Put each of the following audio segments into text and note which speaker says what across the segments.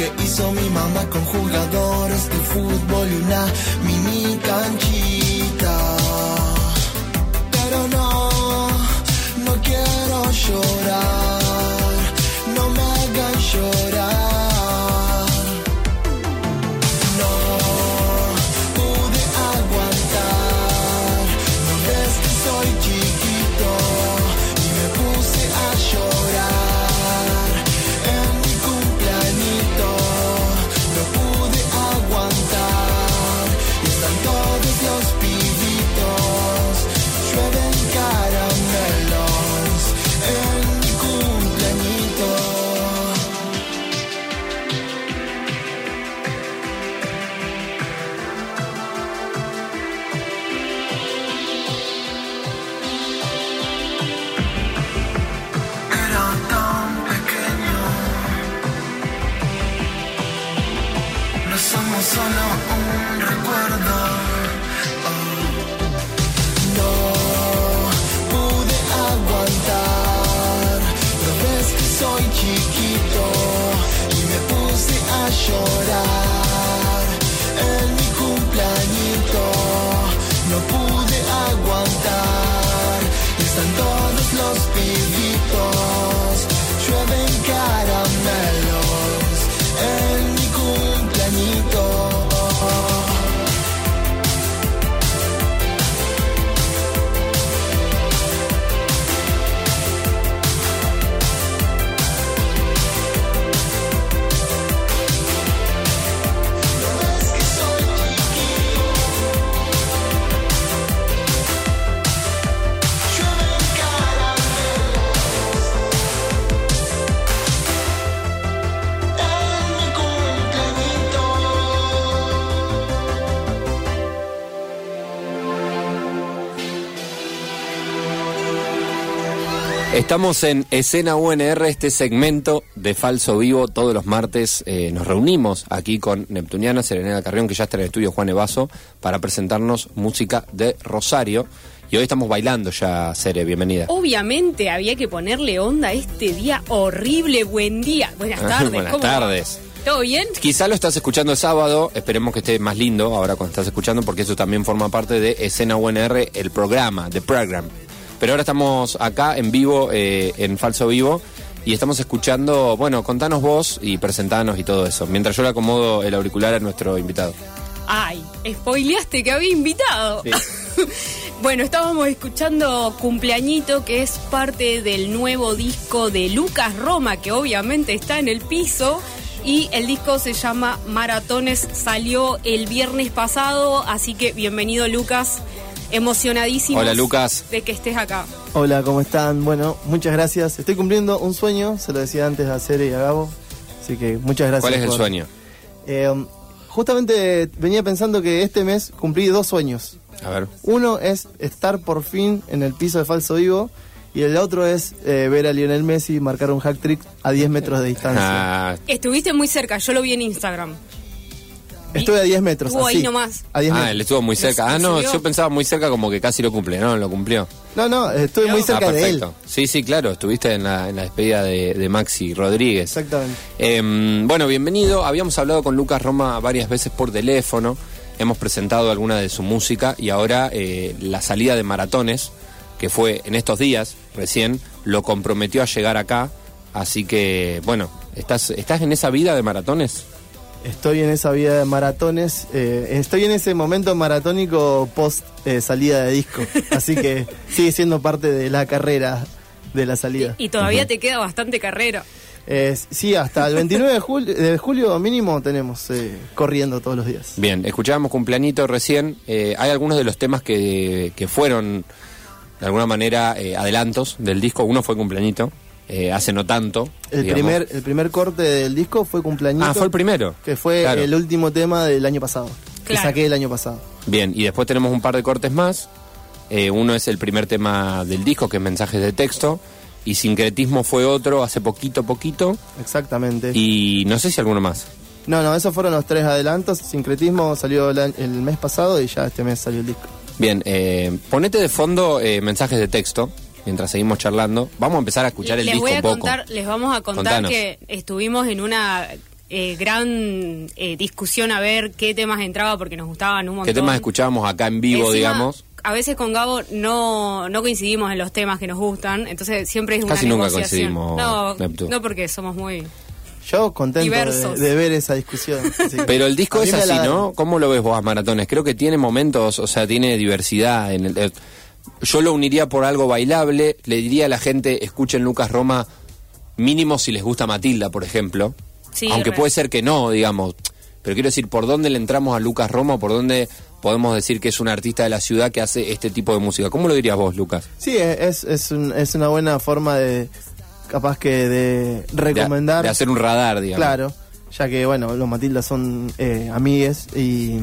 Speaker 1: que hizo mi mamá con jugadores de fútbol y una
Speaker 2: Estamos en Escena UNR, este segmento de Falso Vivo. Todos los martes eh, nos reunimos aquí con Neptuniana, Serenela Carrión, que ya está en el estudio Juan Evaso, para presentarnos música de Rosario. Y hoy estamos bailando ya, Cere, bienvenida.
Speaker 3: Obviamente había que ponerle onda a este día horrible. Buen día. Buenas tardes.
Speaker 2: Buenas
Speaker 3: ¿cómo va?
Speaker 2: tardes.
Speaker 3: ¿Todo bien?
Speaker 2: Quizá lo estás escuchando el sábado, esperemos que esté más lindo ahora cuando estás escuchando, porque eso también forma parte de Escena UNR, el programa, the program. Pero ahora estamos acá en vivo, eh, en Falso Vivo, y estamos escuchando, bueno, contanos vos y presentanos y todo eso, mientras yo le acomodo el auricular a nuestro invitado.
Speaker 3: Ay, spoileaste que había invitado.
Speaker 2: Sí.
Speaker 3: bueno, estábamos escuchando Cumpleañito, que es parte del nuevo disco de Lucas Roma, que obviamente está en el piso. Y el disco se llama Maratones, salió el viernes pasado, así que bienvenido Lucas, emocionadísimo
Speaker 2: Hola, Lucas.
Speaker 3: de que estés acá.
Speaker 4: Hola, ¿cómo están? Bueno, muchas gracias. Estoy cumpliendo un sueño, se lo decía antes a Cere y a Gabo. Así que muchas gracias.
Speaker 2: ¿Cuál es el sueño?
Speaker 4: Eh, justamente venía pensando que este mes cumplí dos sueños.
Speaker 2: A ver.
Speaker 4: Uno es estar por fin en el piso de Falso Vivo y el otro es eh, ver a Lionel Messi marcar un hack trick a 10 metros de distancia.
Speaker 2: Ah,
Speaker 3: Estuviste muy cerca, yo lo vi en Instagram.
Speaker 4: Estuve a 10 metros.
Speaker 3: Estuvo ahí
Speaker 4: así,
Speaker 3: nomás.
Speaker 4: A 10
Speaker 2: ah, él estuvo muy cerca. Ah,
Speaker 3: ¿Lo
Speaker 2: no, yo pensaba muy cerca como que casi lo cumple. No, lo cumplió.
Speaker 4: No, no, estuve muy
Speaker 2: Ah,
Speaker 4: cerca de él.
Speaker 2: perfecto. Sí, sí, claro. Estuviste en la, en la despedida de, de Maxi Rodríguez.
Speaker 4: Exactamente.
Speaker 2: Eh, bueno, bienvenido. Habíamos hablado con Lucas Roma varias veces por teléfono. Hemos presentado alguna de su música y ahora eh, la salida de maratones, que fue en estos días recién, lo comprometió a llegar acá. Así que, bueno, ¿estás, ¿estás en esa vida de maratones?
Speaker 4: Estoy en esa vida de maratones. eh, estoy en ese momento maratónico post eh, salida de disco. Así que sigue siendo parte de la carrera de la salida.
Speaker 3: Y todavía te queda bastante carrera.
Speaker 4: Eh, sí, hasta el 29 de julio, de julio mínimo tenemos eh, corriendo todos los días.
Speaker 2: Bien, escuchábamos cumpleañito recién. Eh, hay algunos de los temas que, que fueron, de alguna manera, eh, adelantos del disco. Uno fue cumpleañito, eh, hace no tanto.
Speaker 4: El
Speaker 2: digamos.
Speaker 4: primer, el primer corte del disco fue cumpleañito.
Speaker 2: Ah, fue el primero.
Speaker 4: Que fue
Speaker 2: Claro.
Speaker 4: el último tema del año pasado. Que
Speaker 3: Claro.
Speaker 4: saqué el año pasado.
Speaker 2: Bien, y después tenemos un par de cortes más. Eh, uno es el primer tema del disco, que es mensajes de texto. Y Sincretismo fue otro, hace poquito, poquito.
Speaker 4: Exactamente.
Speaker 2: Y no sé si alguno más.
Speaker 4: No, no, esos fueron los tres adelantos. Sincretismo salió el mes pasado y ya este mes salió el disco.
Speaker 2: Bien, eh, ponete de fondo eh, mensajes de texto. Mientras seguimos charlando. Vamos a empezar a escuchar el
Speaker 3: les
Speaker 2: disco
Speaker 3: voy a
Speaker 2: un poco.
Speaker 3: contar, les vamos a contar
Speaker 2: Contanos.
Speaker 3: que estuvimos en una eh, gran eh, discusión a ver qué temas entraba porque nos gustaban un montón.
Speaker 2: ¿Qué temas escuchábamos acá en vivo,
Speaker 3: Encima,
Speaker 2: digamos?
Speaker 3: A veces con Gabo no, no coincidimos en los temas que nos gustan, entonces siempre es una
Speaker 2: Casi nunca
Speaker 3: negociación.
Speaker 2: coincidimos,
Speaker 3: No, porque somos muy...
Speaker 4: Yo contento de, ver esa discusión. así
Speaker 2: Pero el disco es así,
Speaker 4: la-
Speaker 2: ¿no? ¿Cómo lo ves vos a Maratones? Creo que tiene momentos, o sea, tiene diversidad. En el, eh, yo lo uniría por algo bailable. Le diría a la gente, escuchen Lucas Roma, mínimo si les gusta Matilda, por ejemplo.
Speaker 3: Sí,
Speaker 2: Aunque
Speaker 3: re.
Speaker 2: puede ser que no, digamos. Pero quiero decir, ¿por dónde le entramos a Lucas Roma? ¿Por dónde podemos decir que es un artista de la ciudad que hace este tipo de música? ¿Cómo lo dirías vos, Lucas?
Speaker 4: Sí, es, es, un- es una buena forma de, capaz que de
Speaker 2: De,
Speaker 4: recomendar.
Speaker 2: de hacer un radar, digamos.
Speaker 4: Claro, ya que, bueno, los Matildas son eh, amigues y,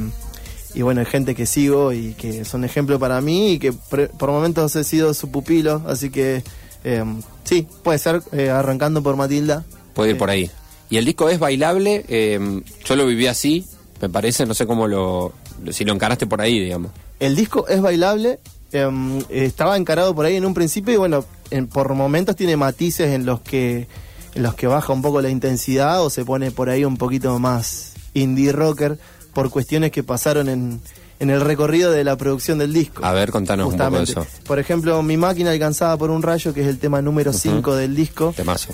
Speaker 4: y, bueno, hay gente que sigo y que son ejemplo para mí y que por, por momentos he sido su pupilo, así que eh, sí, puede ser eh, arrancando por Matilda.
Speaker 2: Puede ir
Speaker 4: Eh,
Speaker 2: por ahí. Y el disco es bailable, eh, yo lo viví así, me parece, no sé cómo lo, si lo encaraste por ahí, digamos.
Speaker 4: El disco es bailable, em, estaba encarado por ahí en un principio y bueno, en- por momentos tiene matices en los que en los que baja un poco la intensidad o se pone por ahí un poquito más indie rocker por cuestiones que pasaron en, en el recorrido de la producción del disco.
Speaker 2: A ver, contanos un poco de
Speaker 4: Justamente.
Speaker 2: eso.
Speaker 4: Por ejemplo, Mi máquina alcanzada por un rayo, que es el tema número 5 del disco.
Speaker 2: Temazo.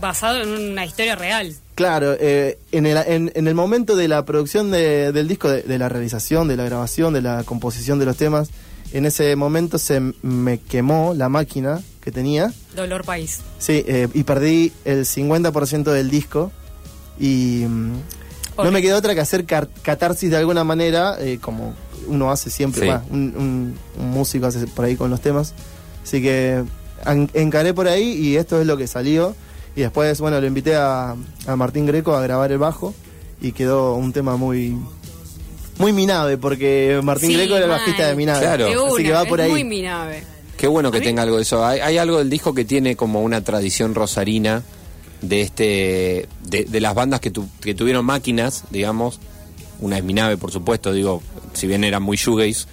Speaker 3: Basado en una historia real.
Speaker 4: Claro, eh, en, el, en, en el momento de la producción de- del disco, de, de la realización, de la grabación, de la composición de los temas, en ese momento se me quemó la máquina que tenía,
Speaker 3: Dolor País.
Speaker 4: sí, eh, y perdí el 50% del disco y mm, no me quedó otra que hacer catarsis de alguna manera, eh, como uno hace siempre,
Speaker 2: Sí.
Speaker 4: va, un, un- un músico hace por ahí con los temas. Así que encaré por ahí y esto es lo que salió. Y después, bueno, lo invité a, a Martín Greco a grabar el bajo y quedó un tema muy muy Minave, porque Martín
Speaker 3: Sí,
Speaker 4: Greco era el bajista de Minave.
Speaker 2: Claro.
Speaker 3: De
Speaker 4: Así que va por ahí.
Speaker 3: muy mi nave.
Speaker 2: Qué bueno que tenga algo de eso. Hay, hay algo del disco que tiene como una tradición rosarina de este de, de las bandas que, tu- que tuvieron máquinas, digamos. Una es mi nave, por supuesto, digo, si bien era muy shoegaze,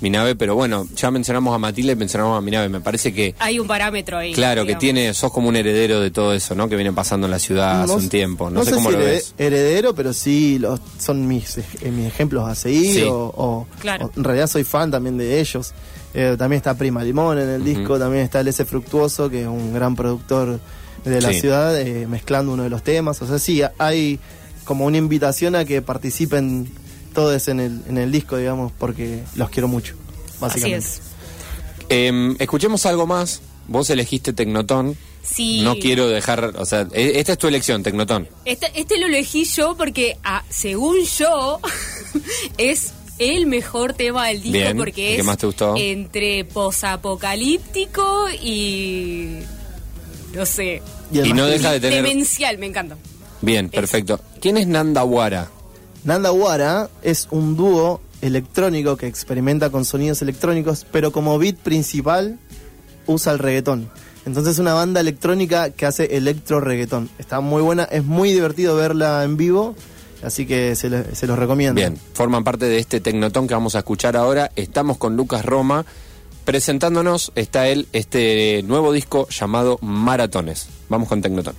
Speaker 2: mi nave, pero bueno, ya mencionamos a Matilde y mencionamos a mi nave. Me parece que,
Speaker 3: Hay un parámetro ahí.
Speaker 2: claro, que tiene, sos como un heredero de todo eso, ¿no? Que viene pasando en la ciudad hace un tiempo. No, sé, cómo
Speaker 4: si
Speaker 2: lo ves.
Speaker 4: heredero, pero sí los, son mis, ej- mis ejemplos a seguir.
Speaker 2: Sí.
Speaker 4: O, o-
Speaker 3: Claro.
Speaker 4: o en realidad soy fan también de ellos. Eh, también está Prima Limón en el disco, también está el S Fructuoso, que es un gran productor de la
Speaker 2: Sí.
Speaker 4: ciudad, eh, mezclando uno de los temas. O sea, sí, hay como una invitación a que participen todos en el, en el disco, digamos, porque los quiero mucho.
Speaker 3: Así
Speaker 4: Básicamente.
Speaker 3: es.
Speaker 2: Em, escuchemos algo más. Vos elegiste Tecnotón.
Speaker 3: Sí.
Speaker 2: No quiero dejar, o sea, e- esta es tu elección, Tecnotón.
Speaker 3: Este, este lo elegí yo porque, ah, según yo, es el mejor tema del disco
Speaker 2: Bien,
Speaker 3: porque
Speaker 2: ¿el
Speaker 3: es
Speaker 2: más te gustó?
Speaker 3: entre posapocalíptico y no sé,
Speaker 4: Y,
Speaker 2: no deja de tener...
Speaker 3: demencial, me encanta.
Speaker 2: Bien, perfecto. ¿Quién es Nanda Wara?
Speaker 4: Nanda Wara es un dúo electrónico que experimenta con sonidos electrónicos, pero como beat principal usa el reggaetón. Entonces es una banda electrónica que hace electro reggaetón. Está muy buena, es muy divertido verla en vivo, así que se, le- se los recomiendo.
Speaker 2: Bien, forman parte de este Tecnotón que vamos a escuchar ahora. Estamos con Lucas Roma. Presentándonos está él este nuevo disco llamado Maratones. Vamos con Tecnotón.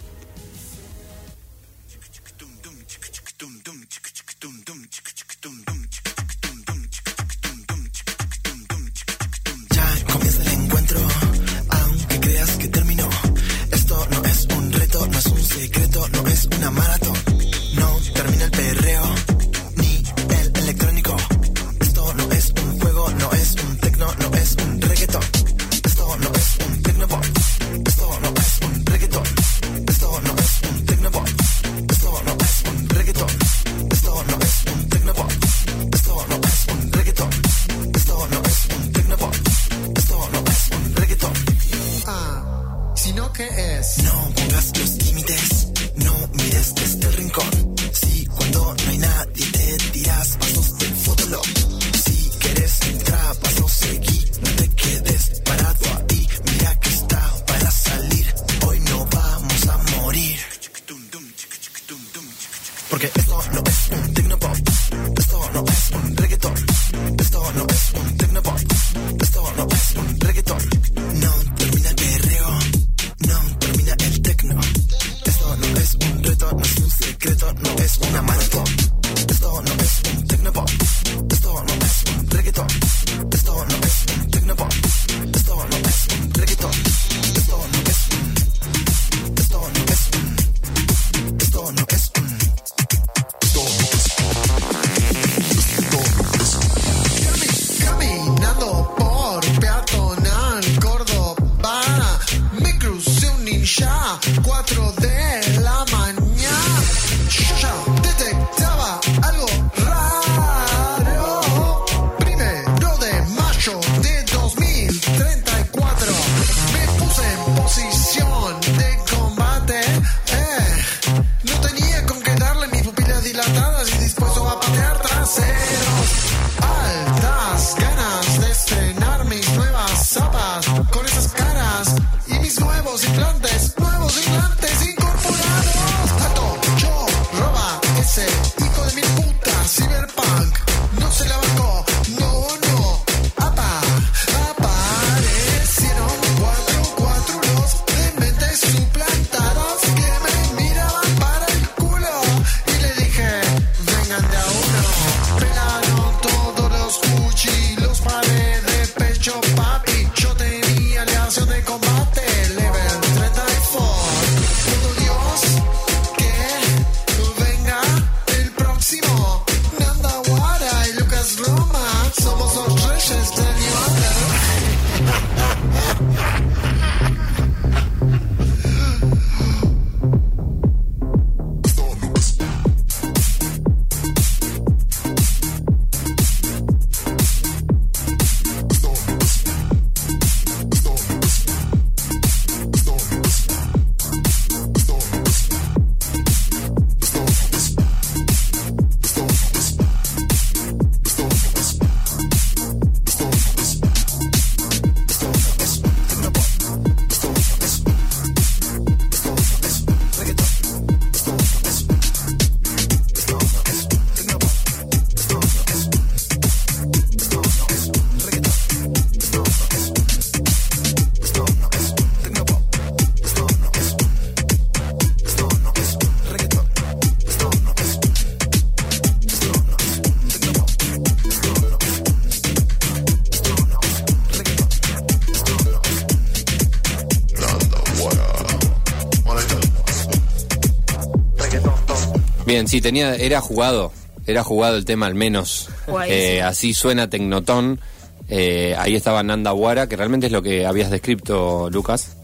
Speaker 2: Bien, sí, tenía, era jugado, era jugado el tema al menos. Eh,
Speaker 3: sí.
Speaker 2: así suena Tecnotón. Eh, ahí estaba Nanda Wara, que realmente es lo que habías descrito, Lucas.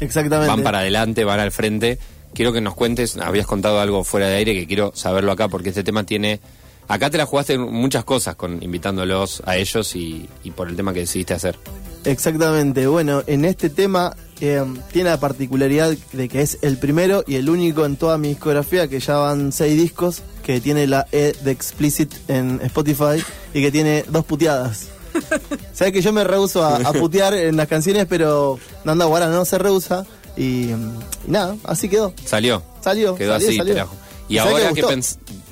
Speaker 4: Exactamente.
Speaker 2: Van para adelante, van al frente. Quiero que nos cuentes, habías contado algo fuera de aire que quiero saberlo acá, porque este tema tiene... Acá te la jugaste en muchas cosas, con invitándolos a ellos y, y por el tema que decidiste hacer.
Speaker 4: Exactamente. Bueno, en este tema eh, tiene la particularidad de que es el primero y el único en toda mi discografía, que ya van seis discos, que tiene la E de Explicit en Spotify y que tiene dos puteadas. Sabes que yo me rehuso a, a putear en las canciones, pero Nanda Guara no se rehúsa y, y nada, así quedó.
Speaker 2: Salió.
Speaker 4: Salió,
Speaker 2: Quedó
Speaker 4: salió,
Speaker 2: así.
Speaker 4: salió.
Speaker 2: te la- Y
Speaker 4: ¿Y sabés
Speaker 2: ahora
Speaker 4: que
Speaker 2: que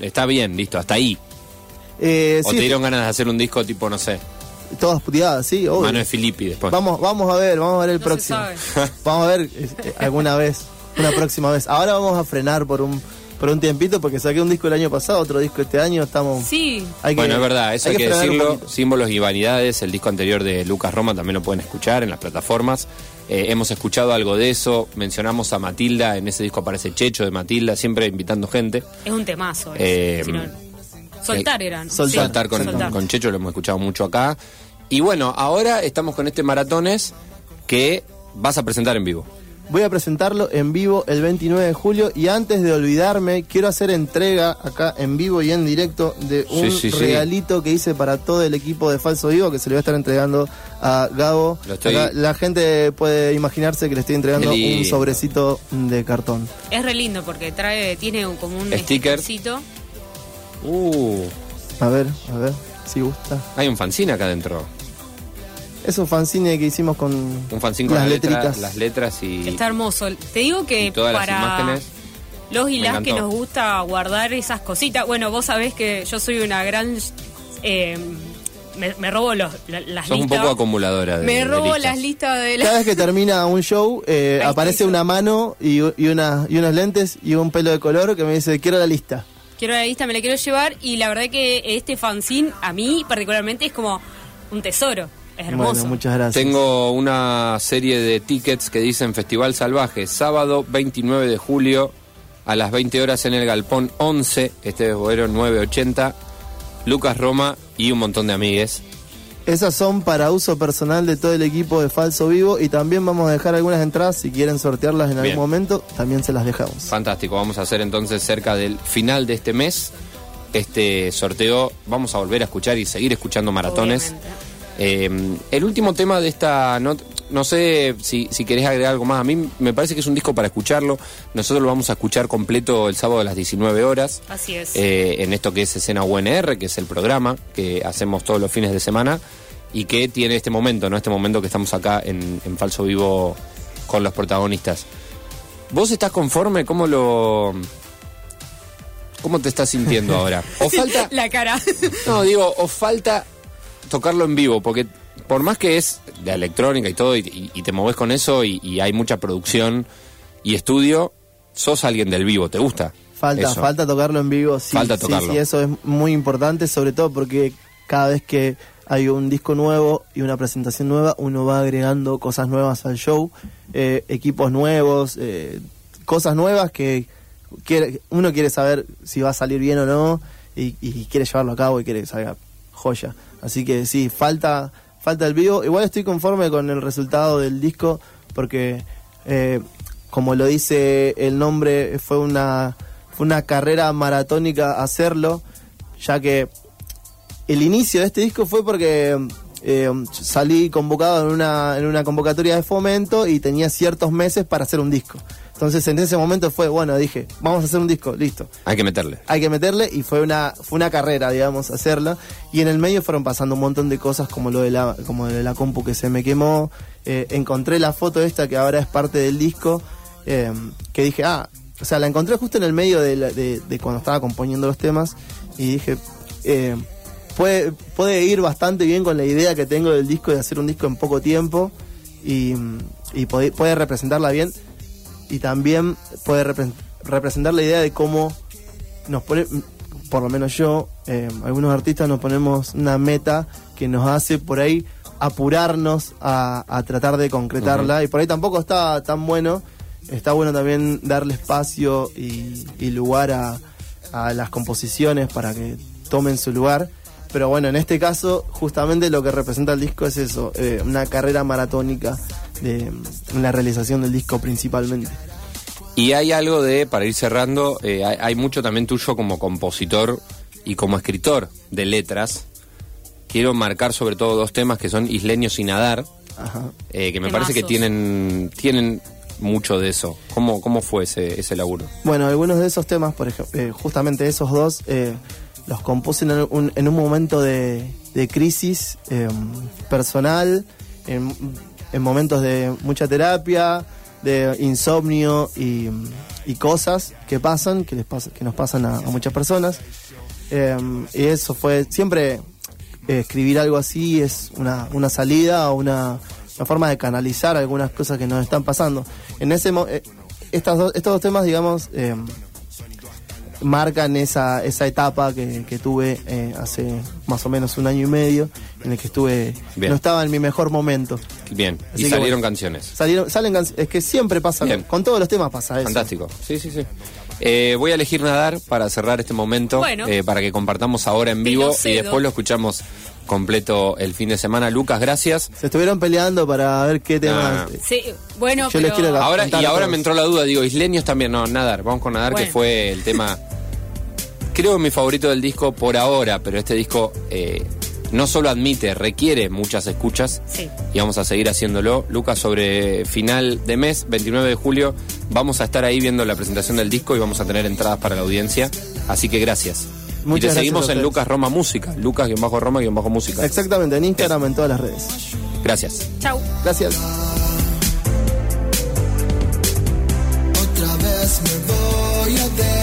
Speaker 2: está bien, listo, hasta ahí.
Speaker 4: Eh,
Speaker 2: o
Speaker 4: sí,
Speaker 2: te dieron ganas de hacer un disco tipo, no sé,
Speaker 4: todas puteadas, sí, obvio.
Speaker 2: Mano de Filippi después.
Speaker 4: Vamos, vamos a ver, vamos a ver el
Speaker 3: No
Speaker 4: próximo. vamos a ver eh, eh, alguna vez, una próxima vez. Ahora vamos a frenar por un por un tiempito porque saqué un disco el año pasado, otro disco este año, estamos
Speaker 3: Sí,
Speaker 4: hay que-
Speaker 2: bueno, es verdad, eso hay, que,
Speaker 4: frenar un
Speaker 2: decirlo. Símbolos y vanidades, el disco anterior de Lucas Roma también lo pueden escuchar en las plataformas. Eh, hemos escuchado algo de eso, mencionamos a Matilda, en ese disco aparece Checho de Matilda, siempre invitando gente.
Speaker 3: es un temazo.
Speaker 2: Eh,
Speaker 3: Si no- soltar eran.
Speaker 4: soltar,
Speaker 3: sí,
Speaker 2: Soltar con,
Speaker 3: soltar.
Speaker 2: con Checho lo hemos escuchado mucho acá. Y bueno, ahora estamos con este maratones que vas a presentar en vivo.
Speaker 4: Voy a presentarlo en vivo el 29 de julio y antes de olvidarme, quiero hacer entrega acá en vivo y en directo de un
Speaker 2: Sí, sí, sí.
Speaker 4: regalito que hice para todo el equipo de Falso Vivo que se le voy a estar entregando a Gabo.
Speaker 2: Lo estoy-
Speaker 4: Acá la gente puede imaginarse que le estoy entregando un sobrecito de cartón.
Speaker 3: Es re lindo porque trae, tiene un- como un
Speaker 2: Sticker.
Speaker 3: stickercito.
Speaker 2: Uh,
Speaker 4: A ver, a ver si gusta.
Speaker 2: hay un fanzine acá adentro.
Speaker 4: Es un fanzine que hicimos con,
Speaker 2: Un fanzine con
Speaker 4: las
Speaker 2: las letras, las letras y,
Speaker 3: Está hermoso. Te digo que
Speaker 2: y todas las
Speaker 3: para
Speaker 2: imágenes.
Speaker 3: los y las que nos gusta guardar esas cositas. Bueno, vos sabés que yo soy una gran eh, me, me robo los, la- las
Speaker 2: Sos un
Speaker 3: listas.
Speaker 2: poco acumuladora de
Speaker 3: Me
Speaker 2: de
Speaker 3: robo
Speaker 2: listas.
Speaker 3: las listas de
Speaker 4: Cada
Speaker 3: la...
Speaker 4: vez que termina un show, eh, aparece una mano y, y, una, y unos lentes y un pelo de color que me dice, quiero la lista.
Speaker 3: Quiero la lista, me la quiero llevar y la verdad que este fanzine a mí particularmente es como un tesoro. Es hermoso.
Speaker 4: Bueno, muchas gracias.
Speaker 2: Tengo una serie de tickets que dicen Festival Salvaje, sábado 29 de julio a las 20 horas en el Galpón 11, este es Boero 980, Lucas Roma y un montón de amigues.
Speaker 4: Esas son para uso personal de todo el equipo de Falso Vivo y también vamos a dejar algunas entradas si quieren sortearlas en
Speaker 2: Bien.
Speaker 4: algún momento, también se las dejamos.
Speaker 2: Fantástico, vamos a hacer entonces cerca del final de este mes este sorteo. Vamos a volver a escuchar y seguir escuchando maratones.
Speaker 3: Obviamente.
Speaker 2: Eh, el último tema de esta nota, no sé si, si querés agregar algo más, a mí me parece que es un disco para escucharlo. Nosotros lo vamos a escuchar completo el sábado a las 19 horas.
Speaker 3: Así es.
Speaker 2: eh, en esto que es Escena UNR, que es el programa que hacemos todos los fines de semana y que tiene este momento, ¿no? Este momento que estamos acá en, en Falso Vivo con los protagonistas. ¿Vos estás conforme? ¿Cómo lo. ¿Cómo te estás sintiendo ahora? ¿O falta.?
Speaker 3: La cara.
Speaker 2: No, digo, o falta tocarlo en vivo, porque por más que es de electrónica y todo, y, te moves con eso, y, y hay mucha producción y estudio, sos alguien del vivo, ¿te gusta?
Speaker 4: Falta,
Speaker 2: Eso.
Speaker 4: falta tocarlo en vivo, sí,
Speaker 2: Falta
Speaker 4: sí,
Speaker 2: tocarlo.
Speaker 4: sí, eso es muy importante, sobre todo porque cada vez que hay un disco nuevo y una presentación nueva, uno va agregando cosas nuevas al show, eh, equipos nuevos, eh, cosas nuevas que quiere- uno quiere saber si va a salir bien o no y, y quiere llevarlo a cabo y quiere que salga joya. Así que sí, falta, falta el vivo. Igual estoy conforme con el resultado del disco porque, eh, como lo dice el nombre, fue una, fue una carrera maratónica hacerlo, ya que el inicio de este disco fue porque eh, salí convocado en una, en una convocatoria de fomento y tenía ciertos meses para hacer un disco. Entonces en ese momento fue, bueno, dije, vamos a hacer un disco, listo.
Speaker 2: Hay que meterle.
Speaker 4: Hay que meterle y fue una, fue una carrera, digamos, hacerla. Y en el medio fueron pasando un montón de cosas como lo de la, como lo de la compu que se me quemó. Eh, encontré la foto esta que ahora es parte del disco, eh, que dije, ah, o sea, la encontré justo en el medio de, la- de- de cuando estaba componiendo los temas y dije, eh, puede, puede ir bastante bien con la idea que tengo del disco de hacer un disco en poco tiempo y, y puede, puede representarla bien y también puede repre- representar la idea de cómo nos pone, por lo menos yo, eh, algunos artistas nos ponemos una meta que nos hace por ahí apurarnos a, a tratar de concretarla y por ahí tampoco está tan bueno, está bueno también darle espacio y, y lugar a, a las composiciones para que tomen su lugar. Pero bueno, en este caso, justamente lo que representa el disco es eso, eh, una carrera maratónica de, en la realización del disco principalmente.
Speaker 2: Y hay algo de, para ir cerrando, eh, hay, hay mucho también tuyo como compositor y como escritor de letras. Quiero marcar sobre todo dos temas que son Isleños y Nadar,
Speaker 4: Ajá.
Speaker 2: eh, que me
Speaker 3: Temazos.
Speaker 2: parece que tienen, tienen mucho de eso. ¿Cómo, cómo fue ese, ese laburo?
Speaker 4: Bueno, algunos de esos temas, por ejemplo, justamente esos dos, eh, los compuse en un, en un momento de, de crisis eh, personal, en, en momentos de mucha terapia, de insomnio y, y cosas que pasan, que, les pasa, que nos pasan a, muchas personas. Eh, y eso fue siempre eh, escribir algo así es una, una salida o una, una forma de canalizar algunas cosas que nos están pasando. En ese eh, estas dos- estos dos temas, digamos, eh, marcan esa, esa etapa que, que tuve eh, hace más o menos un año y medio, en el que estuve,
Speaker 2: Bien.
Speaker 4: no estaba en mi mejor momento.
Speaker 2: Bien,
Speaker 4: Así
Speaker 2: y salieron
Speaker 4: bueno.
Speaker 2: canciones.
Speaker 4: Salieron, salen canc- es que siempre pasa,
Speaker 2: Bien.
Speaker 4: con, todos los temas pasa eso.
Speaker 2: Fantástico. Sí, sí, sí. Eh, voy a elegir nadar para cerrar este momento,
Speaker 3: Bueno.
Speaker 2: eh, para que compartamos ahora en vivo y después lo escuchamos completo el fin de semana. Lucas, gracias.
Speaker 4: Se estuvieron peleando para ver qué temas.
Speaker 2: Ah.
Speaker 3: Sí, bueno,
Speaker 4: Yo les
Speaker 3: pero...
Speaker 4: quiero
Speaker 2: Ahora, y ahora me entró la duda, digo, isleños también, no, nadar, vamos con nadar, que fue el tema, creo mi favorito del disco por ahora, pero este disco eh, no solo admite, requiere muchas escuchas
Speaker 3: Sí.
Speaker 2: y vamos a seguir haciéndolo. Lucas, sobre final de mes, 29 de julio, vamos a estar ahí viendo la presentación del disco y vamos a tener entradas para la audiencia, así que gracias. y
Speaker 4: Muchas
Speaker 2: te
Speaker 4: gracias
Speaker 2: seguimos en. Lucas Roma Música, Lucas-Roma-Música.
Speaker 4: Exactamente, en Instagram, en todas las redes.
Speaker 2: Gracias.
Speaker 3: Chau.
Speaker 4: Gracias.
Speaker 1: Otra vez me voy a